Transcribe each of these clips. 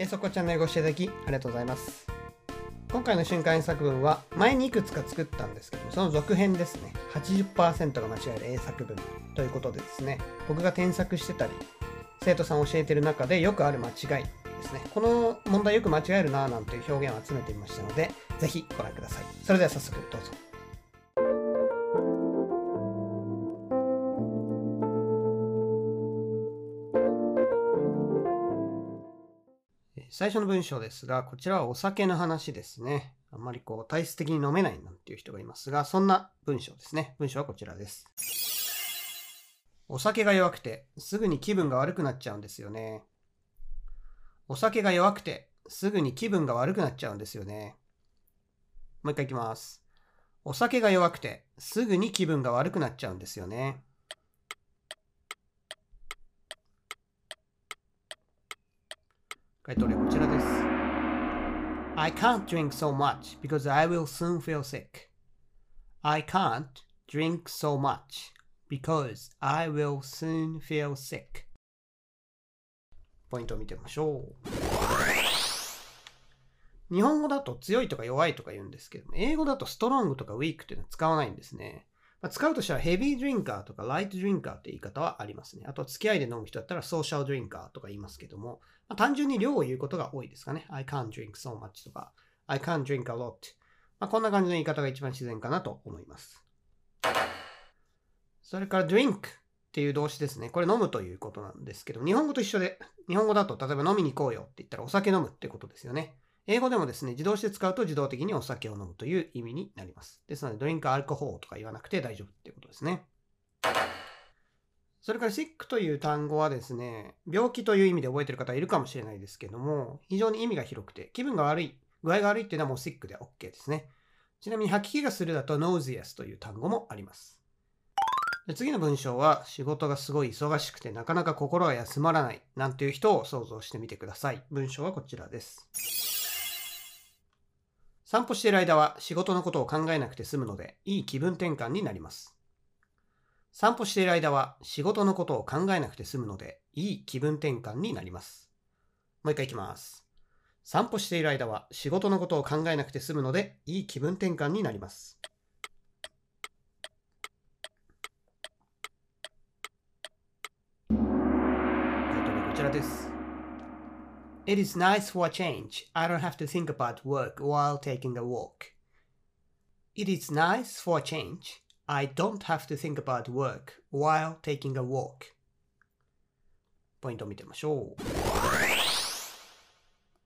えそこチャンネルご視聴いただきありがとうございます。今回の瞬間作文は前にいくつか作ったんですけど、その続編ですね。80%が間違える英作文ということでですね、僕が添削してたり、生徒さん教えてる中でよくある間違いですね。この問題よく間違えるなぁなんていう表現を集めてみましたので、ぜひご覧ください。それでは早速どうぞ。最初の文章ですが、こちらはお酒の話ですね。あんまりこう体質的に飲めないなんていう人がいますが、そんな文章ですね。文章はこちらです。お酒が弱くてすぐに気分が悪くなっちゃうんですよね。お酒が弱くてすぐに気分が悪くなっちゃうんですよね。もう一回いきます。お酒が弱くてすぐに気分が悪くなっちゃうんですよね。回答例はこちらです。I can't drink so much because I will soon feel sick. I can't drink so much because I will soon feel sick. ポイントを見てみましょう。日本語だと強いとか弱いとか言うんですけども、英語だとストロングとかウィークっていうのは使わないんですね。まあ、使うとしたらヘビードリンカーとかライトドリンカーって言い方はありますね。あと付き合いで飲む人だったらソーシャルドリンカーとか言いますけども、まあ、単純に量を言うことが多いですかね。I can't drink so much とか I can't drink a lot。まあ、こんな感じの言い方が一番自然かなと思います。それから drink っていう動詞ですね。これ飲むということなんですけど、日本語と一緒で、日本語だと例えば飲みに行こうよって言ったらお酒飲むってことですよね。英語でもですね、自動詞で使うと自動的にお酒を飲むという意味になります。ですので、ドリンクアルコホールとか言わなくて大丈夫ってことですね。それから sick という単語はですね、病気という意味で覚えてる方いるかもしれないですけども、非常に意味が広くて、気分が悪い、具合が悪いっていうのはもう sick で OK ですね。ちなみに吐き気がするだと nauseous という単語もあります。次の文章は仕事がすごい忙しくてなかなか心が休まらないなんていう人を想像してみてください。文章はこちらです。散歩している間は仕事のことを考えなくて済むのでいい気分転換になります。散歩している間は仕事のことを考えなくて済むのでいい気分転換になります。もう一回いきます。散歩している間は仕事のことを考えなくて済むのでいい気分転換になります。回答はこちらです。It is nice for a change. I don't have to think about work while taking a walk. It is nice for a change. I don't have to think about work while taking a walk. ポイントを見てみましょ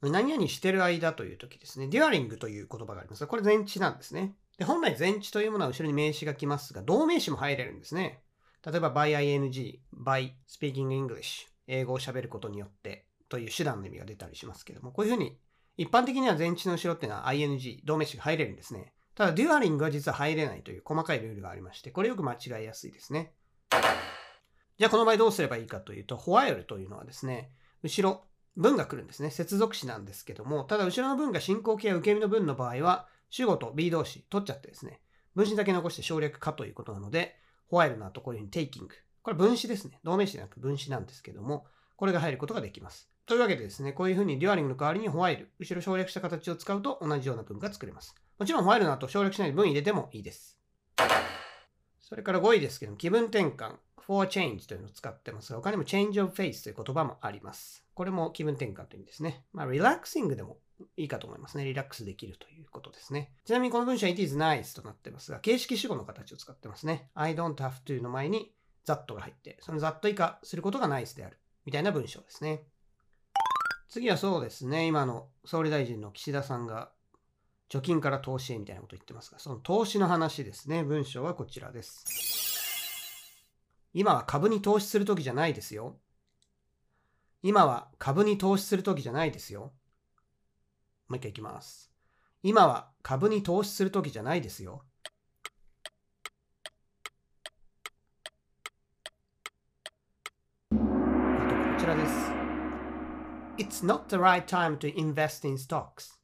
う。何々してる間という時ですね。during という言葉がありますが、これ前置なんですね。で本来前置というものは後ろに名詞が来ますが、動名詞も入れるんですね。例えば by ing, by speaking English、英語を喋ることによってという手段の意味が出たりしますけども、こういうふうに一般的には前置の後ろっていうのは ing、動名詞が入れるんですね。ただ、during は実は入れないという細かいルールがありまして、これよく間違いやすいですね。じゃあ、この場合どうすればいいかというと、while というのはですね、後ろ、文が来るんですね。接続詞なんですけども、ただ、後ろの文が進行形や受け身の文の場合は、主語と be 動詞取っちゃってですね、分詞だけ残して省略かということなので、while の後こういうふうに taking。これ分詞ですね。動名詞じゃなく分詞なんですけども、これが入ることができます。というわけでですね、こういうふうに during の代わりに while、後ろ省略した形を使うと同じような文が作れます。もちろん while の後省略しないで文入れてもいいです。それから5位ですけども、気分転換、for change というのを使ってますが、他にも change of face という言葉もあります。これも気分転換という意味ですね。まあ、relaxing でもいいかと思いますね。リラックスできるということですね。ちなみにこの文章は it is nice となってますが、形式主語の形を使ってますね。I don't have to の前に that が入って、その that 以下することが nice である。みたいな文章ですね。次はそうですね。今の総理大臣の岸田さんが貯金から投資へみたいなことを言ってますが、その投資の話ですね。文章はこちらです。今は株に投資するときじゃないですよ。今は株に投資するときじゃないですよ。もう一回いきます。今は株に投資するときじゃないですよ。こちらです。It's not the right time to invest in stocks.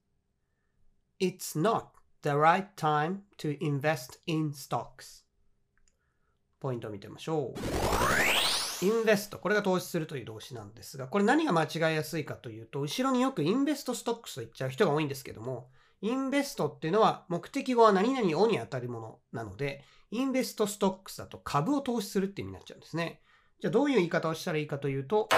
It's not the right time to invest in stocks. ポイントを見てみましょう。インベスト。これが投資するという動詞なんですが、これ何が間違いやすいかというと、後ろによくインベストストックスと言っちゃう人が多いんですけども、インベストっていうのは目的語は何々をに当たるものなので、インベストストックスだと株を投資するって意味になっちゃうんですね。じゃあどういう言い方をしたらいいかというと、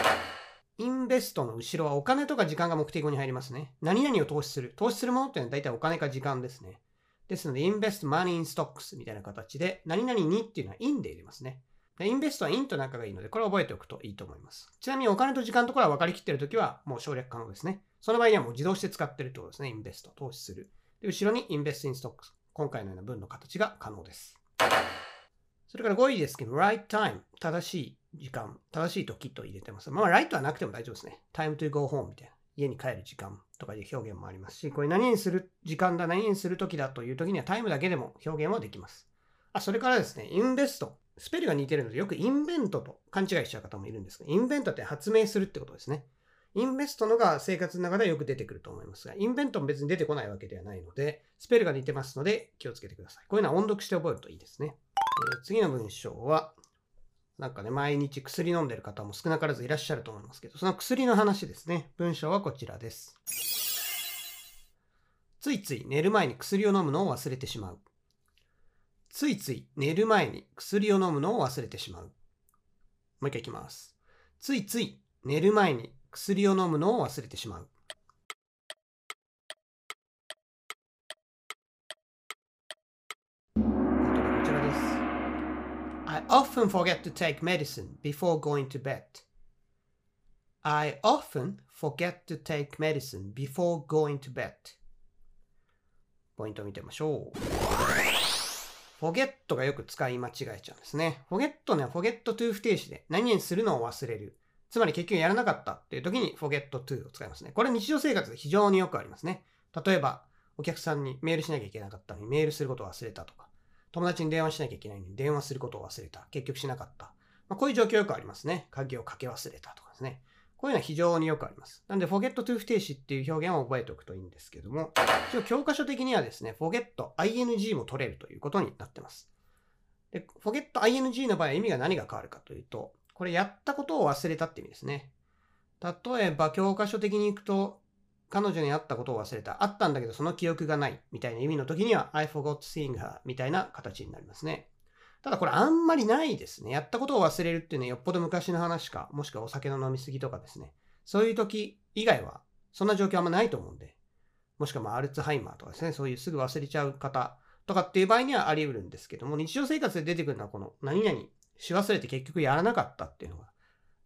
インベストの後ろはお金とか時間が目的語に入りますね。何々を投資する。投資するものっていうのは大体お金か時間ですね。ですので、インベストマネーインストックスみたいな形で、何々にっていうのはインで入れますね。インベストはインと仲がいいので、これを覚えておくといいと思います。ちなみにお金と時間のところは分かりきっているときはもう省略可能ですね。その場合にはもう自動して使ってるってことですね。インベスト、投資する。で後ろにインベストインストックス。今回のような文の形が可能です。それから5位ですけど、right time。正しい時間、正しい時と入れてます。まあ、right はなくても大丈夫ですね。time to go home みたいな。家に帰る時間とかいう表現もありますし、これ何にする時間だ、何にする時だという時にはタイムだけでも表現はできます。あ、それからですね、インベスト。スペルが似てるのでよくインベントと勘違いしちゃう方もいるんですが、インベントって発明するってことですね。インベストのが生活の中ではよく出てくると思いますが、インベントも別に出てこないわけではないので、スペルが似てますので気をつけてください。こういうのは音読して覚えるといいですね。えー、次の文章は、なんかね、毎日薬飲んでる方も少なからずいらっしゃると思いますけど、その薬の話ですね。文章はこちらです。ついつい寝る前に薬を飲むのを忘れてしまう。ついつい寝る前に薬を飲むのを忘れてしまう。もう一回いきます。ついつい寝る前に薬を飲むのを忘れてしまう。I often forget to take medicine before going to bed. I often forget to take medicine before going to bed. ポイントを見てみましょう。forget がよく使い間違えちゃうんですね。forget ね、forget to 不定詞で何々するのを忘れる。つまり結局やらなかったっていう時に forget to を使いますね。これ日常生活で非常によくありますね。例えば、お客さんにメールしなきゃいけなかったのにメールすることを忘れたとか、友達に電話しなきゃいけないのに電話することを忘れた。結局しなかった。まあ、こういう状況よくありますね。鍵をかけ忘れたとかですね。こういうのは非常によくあります。なんで、forget to 不定詞っていう表現を覚えておくといいんですけども、一応教科書的にはですね、forget、ing も取れるということになってます。で、forget、ing の場合は意味が何が変わるかというと、これやったことを忘れたって意味ですね。例えば、教科書的に行くと、彼女に会ったことを忘れた。会ったんだけどその記憶がないみたいな意味の時には I forgot seeing her みたいな形になりますね。ただこれあんまりないですね。やったことを忘れるっていうのはよっぽど昔の話か、もしくはお酒の飲みすぎとかですね。そういう時以外はそんな状況あんまないと思うんで。もしくはまアルツハイマーとかですね。そういうすぐ忘れちゃう方とかっていう場合にはあり得るんですけども、日常生活で出てくるのはこの何々し忘れて結局やらなかったっていうのが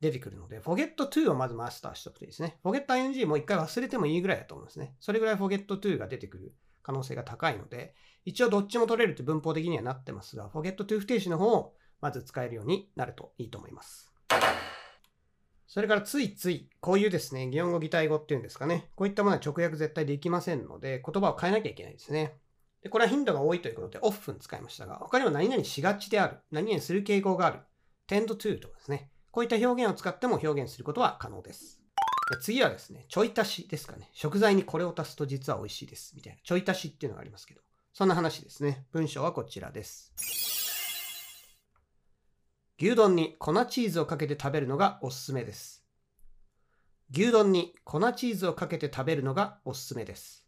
出てくるので、forget to をまずマスターしておくといいですね。forget ing もう一回忘れてもいいぐらいだと思うんですね。それぐらい forget to が出てくる可能性が高いので、一応どっちも取れるって文法的にはなってますが、forget to 不定詞の方をまず使えるようになるといいと思います。それからついつい、こういうですね、擬音語擬態語っていうんですかね。こういったものは直訳絶対できませんので、言葉を変えなきゃいけないですね。で、これは頻度が多いということで、often 使いましたが、他にも何々しがちである、何々する傾向がある、tend to とかですね。こういった表現を使っても表現することは可能です。次はですね、ちょい足しですかね。食材にこれを足すと実は美味しいです。みたいな。ちょい足しっていうのがありますけど。そんな話ですね。文章はこちらです。牛丼に粉チーズをかけて食べるのがおすすめです。牛丼に粉チーズをかけて食べるのがおすすめです。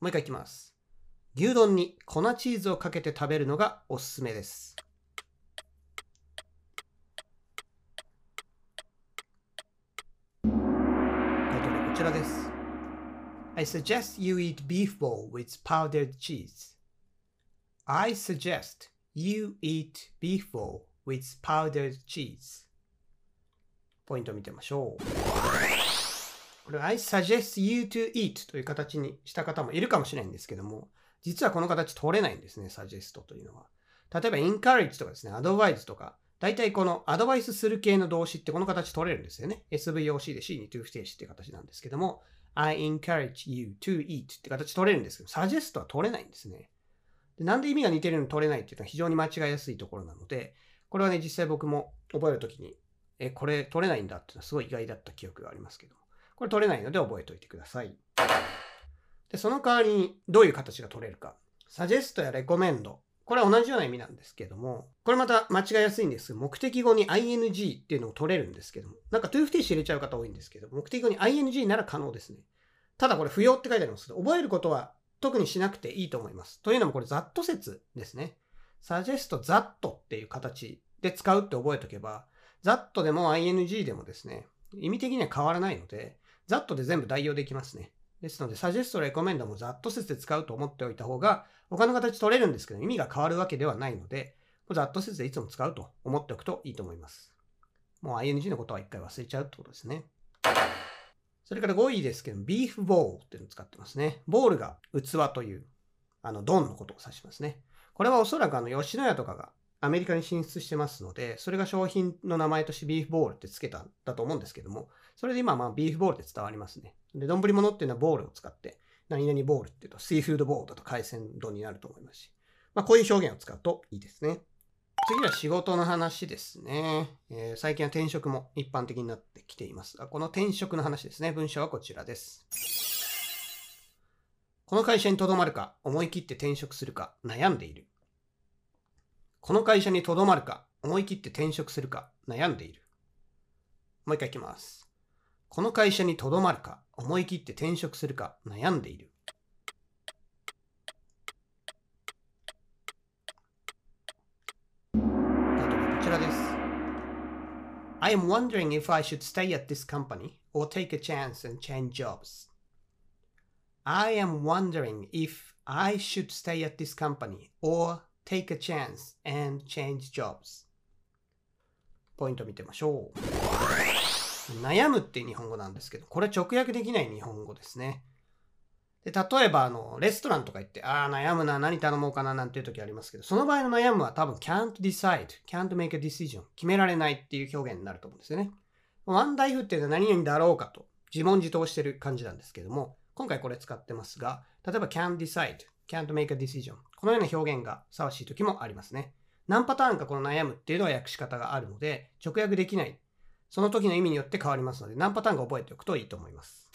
もう一回いきます。牛丼に粉チーズをかけて食べるのがおすすめです。らです。I suggest you eat beef bowl with powdered cheese. I suggest you eat beef bowl with powdered cheese. ポイントを見てみましょう。これ I suggest you to eat という形にした方もいるかもしれないんですけども、実はこの形取れないんですね、suggest というのは。例えば encourage とかですね、advise とか、大体このアドバイスする系の動詞ってこの形取れるんですよね。SVOC で C に to 不定詞って形なんですけども、I encourage you to eat って形取れるんですけど、suggest は取れないんですね。でなんで意味が似てるの取れないっていうのは非常に間違いやすいところなので、これはね、実際僕も覚えるときに、え、これ取れないんだっていうのはすごい意外だった記憶がありますけど、これ取れないので覚えておいてください。で、その代わりにどういう形が取れるか。suggest や recommend これは同じような意味なんですけども、これまた間違いやすいんです。目的語に ing っていうのを取れるんですけども、なんか to 不定詞入れちゃう方多いんですけど、目的語に ing なら可能ですね。ただこれ不要って書いてありますけど、覚えることは特にしなくていいと思います。というのもこれざっと説ですね。suggest that っていう形で使うって覚えておけば、that でも ing でもですね、意味的には変わらないので、that で全部代用できますね。ですので、suggest、recommend もざっと説で使うと思っておいた方が、他の形取れるんですけど、意味が変わるわけではないので、ざっと説でいつも使うと思っておくといいと思います。もう ing のことは一回忘れちゃうってことですね。それから5位ですけど、ビーフボールっていうのを使ってますね。ボールが器という、あの、ドンのことを指しますね。これはおそらくあの、吉野家とかがアメリカに進出してますので、それが商品の名前としてビーフボールって付けたんだと思うんですけども、それで今まあビーフボールって伝わりますね。で、丼物っていうのはボールを使って、何々ボールっていうと、シーフードボールだと海鮮丼になると思いますし、まあこういう表現を使うといいですね。次は仕事の話ですね、えー、最近は転職も一般的になってきていますが、この転職の話ですね。文章はこちらです。この会社に留まるか、思い切って転職するか、悩んでいる。この会社に留まるか、思い切って転職するか、悩んでいる。もう一回いきます。この会社に留まるか、思い切って転職するか、悩んでいる。例えばこちらです。I am wondering if I should stay at this company or take a chance and change jobs. I am wondering if I should stay at this company or take a chance and change jobs ポイント見てみましょう悩むっていう日本語なんですけどこれ直訳できない日本語ですねで例えばあのレストランとか行ってああ悩むな何頼もうかななんていう時ありますけどその場合の悩むは多分 can't decide can't make a decision 決められないっていう表現になると思うんですよねワンダイフっていうのは何々だろうかと自問自答してる感じなんですけども今回これ使ってますが例えば can't decide can't make a decision このような表現がふさわしい時もありますね。何パターンかこの悩むっていうのは訳し方があるので、直訳できない。その時の意味によって変わりますので、何パターンか覚えておくといいと思います。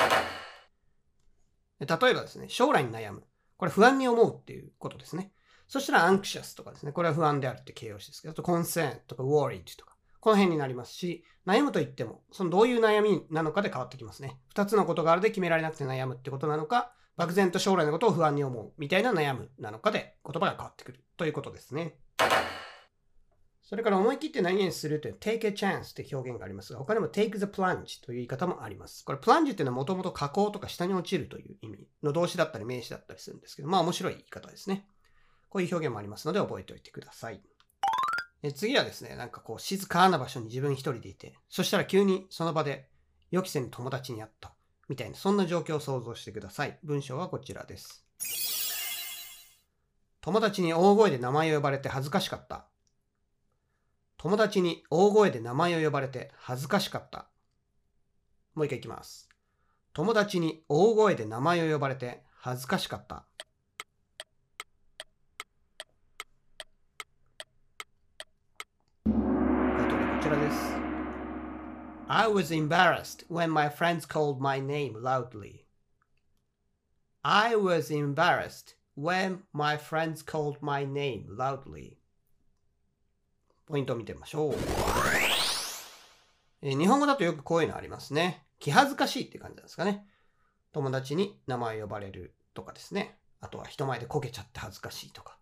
例えばですね、将来に悩む。これ不安に思うっていうことですね。そしたら anxious とかですね、これは不安であるって形容詞ですけど、あと concern とか worried とか、この辺になりますし、悩むと言っても、そのどういう悩みなのかで変わってきますね。二つのことがあるで決められなくて悩むってことなのか、漠然と将来のことを不安に思うみたいな悩むなのかで言葉が変わってくるということですね。それから思い切って何々するという take a chance って表現がありますが、他にも take the plunge という言い方もあります。これ plunge っていうのはもともと下降とか下に落ちるという意味の動詞だったり名詞だったりするんですけど、まあ面白い言い方ですね。こういう表現もありますので覚えておいてください。次はですね、なんかこう静かな場所に自分一人でいて、そしたら急にその場で予期せぬ友達に会った。みたいな、そんな状況を想像してください。文章はこちらです。友達に大声で名前を呼ばれて恥ずかしかった。友達に大声で名前を呼ばれて恥ずかしかった。もう一回いきます。友達に大声で名前を呼ばれて恥ずかしかった。こちらです。I was embarrassed when my friends called my name loudly. I was embarrassed when my friends called my name loudly. ポイントを見てみましょう。え日本語だとよくこういうのありますね。気恥ずかしいって感じなんですかね。友達に名前呼ばれるとかですね。あとは人前でこけちゃって恥ずかしいとか。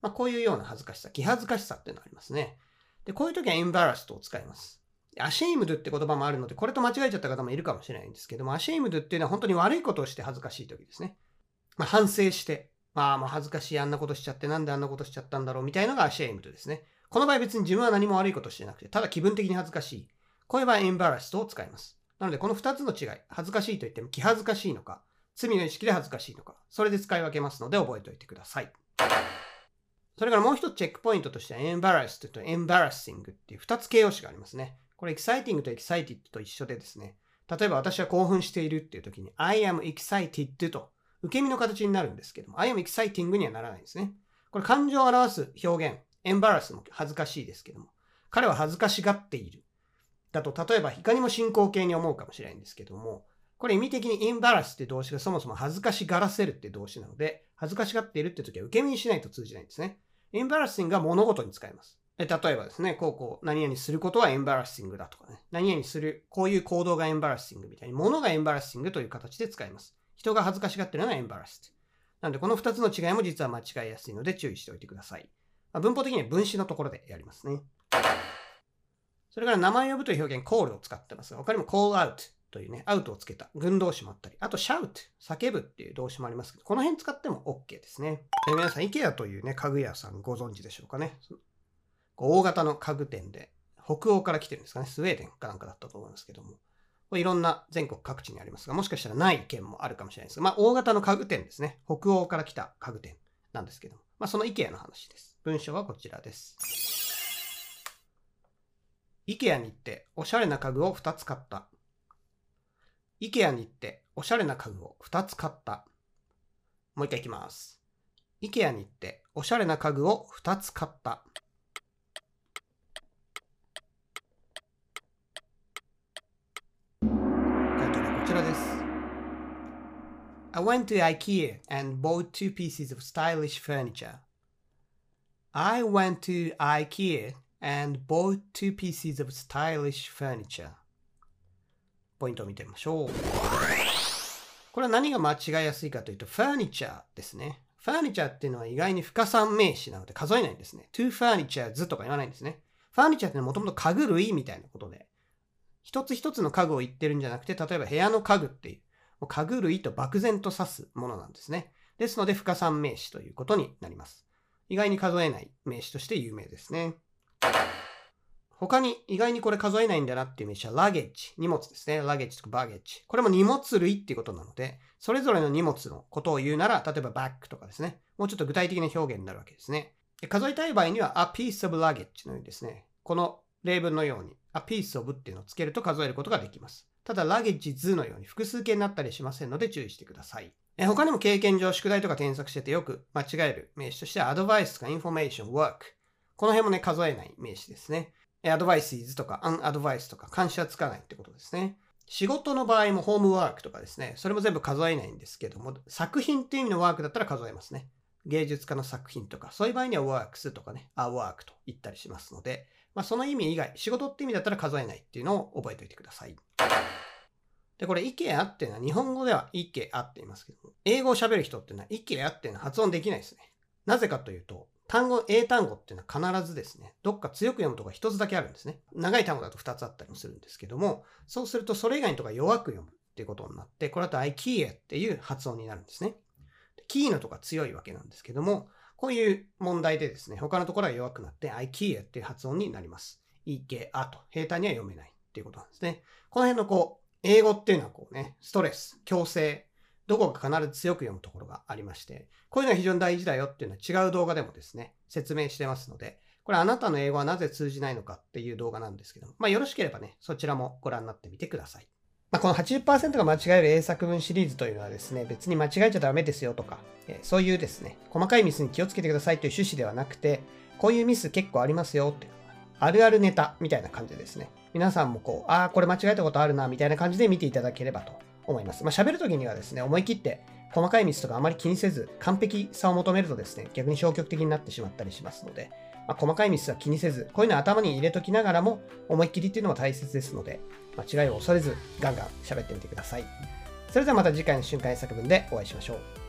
まあ、こういうような恥ずかしさ、気恥ずかしさっていうのがありますね。で、こういう時は embarrassed を使います。 ashamed って言葉もあるので、これと間違えちゃった方もいるかもしれないんですけども、 ashamed っていうのは本当に悪いことをして恥ずかしい時ですね。まあ、反省して、まあ、まあ恥ずかしい、あんなことしちゃって、なんであんなことしちゃったんだろうみたいのが ashamed ですね。この場合別に自分は何も悪いことしてなくて、ただ気分的に恥ずかしい。こういう場合、 embarrassed を使います。なので、この2つの違い、恥ずかしいと言っても気恥ずかしいのか、罪の意識で恥ずかしいのか、それで使い分けますので覚えておいてください。それからもう一つチェックポイントとしては、 embarrassed と embarrassing っていう2つ形容詞がありますね。これ、 exciting と excited と一緒でですね、例えば私は興奮しているっていう時に、I am excited と受け身の形になるんですけども、I am exciting にはならないんですね。これ、感情を表す表現、エンバラスも恥ずかしいですけども、彼は恥ずかしがっている。だと、例えば、いかにも進行形に思うかもしれないんですけども、これ意味的にインバラスって動詞がそもそも恥ずかしがらせるって動詞なので、恥ずかしがっているって時は受け身にしないと通じないんですね。embarrassing が物事に使います。例えばですね、こうこう、何々することは embarrassing だとかね。何々する、こういう行動が embarrassing みたいに、物が embarrassing という形で使います。人が恥ずかしがってるのが embarrassed。なので、この2つの違いも実は間違いやすいので注意しておいてください。まあ、文法的には分詞のところでやりますね。それから名前を呼ぶという表現、call を使ってますが、他にも call out というね、アウトをつけた群動詞もあったり、あと shout、叫ぶっていう動詞もありますけど、この辺使っても OK ですね。え皆さん、IKEA というね、家具屋さんご存知でしょうかね。大型の家具店で、北欧から来てるんですかね。スウェーデンかなんかだったと思いますけども。いろんな全国各地にありますが、もしかしたらない県もあるかもしれないですが、まあ、大型の家具店ですね。北欧から来た家具店なんですけども。まあ、その IKEA の話です。文章はこちらです。IKEA に行っておしゃれな家具を2つ買った。IKEA に行っておしゃれな家具を2つ買った。もう一回いきます。IKEA に行っておしゃれな家具を2つ買った。回答はこちらです。I went to IKEA and bought two pieces of stylish furniture. I went to IKEA and bought two pieces of stylish furniture. ポイントを見てみましょう。これは何が間違いやすいかというと、furniture ですね。furniture っていうのは意外に不可算名詞なので数えないんですね。to furnitures とか言わないんですね。furniture ってのはもともと家具類みたいなことで、一つ一つの家具を言ってるんじゃなくて、例えば部屋の家具っていう、家具類と漠然と指すものなんですね。ですので、不可算名詞ということになります。意外に数えない名詞として有名ですね。他に意外にこれ数えないんだなっていう名詞はラゲッジ、荷物ですね。 luggage とか baggage。これも荷物類っていうことなので、それぞれの荷物のことを言うなら、例えばバッグとかですね。もうちょっと具体的な表現になるわけですね。数えたい場合には a piece of luggage のようにですね、この例文のように a piece of っていうのをつけると数えることができます。ただ、 luggages のように複数形になったりしませんので注意してください。え他にも経験上、宿題とか添削しててよく間違える名詞としては、 advice か information、work。この辺もね、数えない名詞ですね。アドバイスイズとかアンアドバイスとか監視はつかないってことですね。仕事の場合もホームワークとかですね、それも全部数えないんですけども、作品っていう意味のワークだったら数えますね。芸術家の作品とか、そういう場合にはワークスとかね、アワークと言ったりしますので、まあ、その意味以外、仕事って意味だったら数えないっていうのを覚えておいてください。で、これ、IKEA っていうのは日本語では IKEA って言いますけども、英語を喋る人っていうのは IKEA っていうのは発音できないですね。なぜかというと、単語、英単語っていうのは必ずですね、どっか強く読むとか一つだけあるんですね。長い単語だと二つあったりもするんですけども、そうするとそれ以外のとか弱く読むっていうことになって、これだと IKEA っていう発音になるんですね。キーのとか強いわけなんですけども、こういう問題でですね、他のところは弱くなって IKEA っていう発音になります。IKEA と平坦には読めないっていうことなんですね。この辺のこう、英語っていうのはこうね、ストレス、強制、どこか必ず強く読むところがありまして、こういうのは非常に大事だよっていうのは違う動画でもですね、説明してますので、これあなたの英語はなぜ通じないのかっていう動画なんですけど、まあよろしければね、そちらもご覧になってみてください。まあ、この80%が間違える英作文シリーズというのはですね、別に間違えちゃダメですよとか、えそういうですね、細かいミスに気をつけてくださいという趣旨ではなくて、こういうミス結構ありますよっていうあるあるネタみたいな感じですね。皆さんもこう、ああ、これ間違えたことあるな、みたいな感じで見ていただければと思います。まあ、喋るときにはですね、思い切って細かいミスとかあまり気にせず、完璧さを求めるとですね、逆に消極的になってしまったりしますので、まあ、細かいミスは気にせず、こういうのは頭に入れときながらも、思いっきりっていうのも大切ですので、間違いを恐れず、ガンガン喋ってみてください。それではまた次回の瞬間作文でお会いしましょう。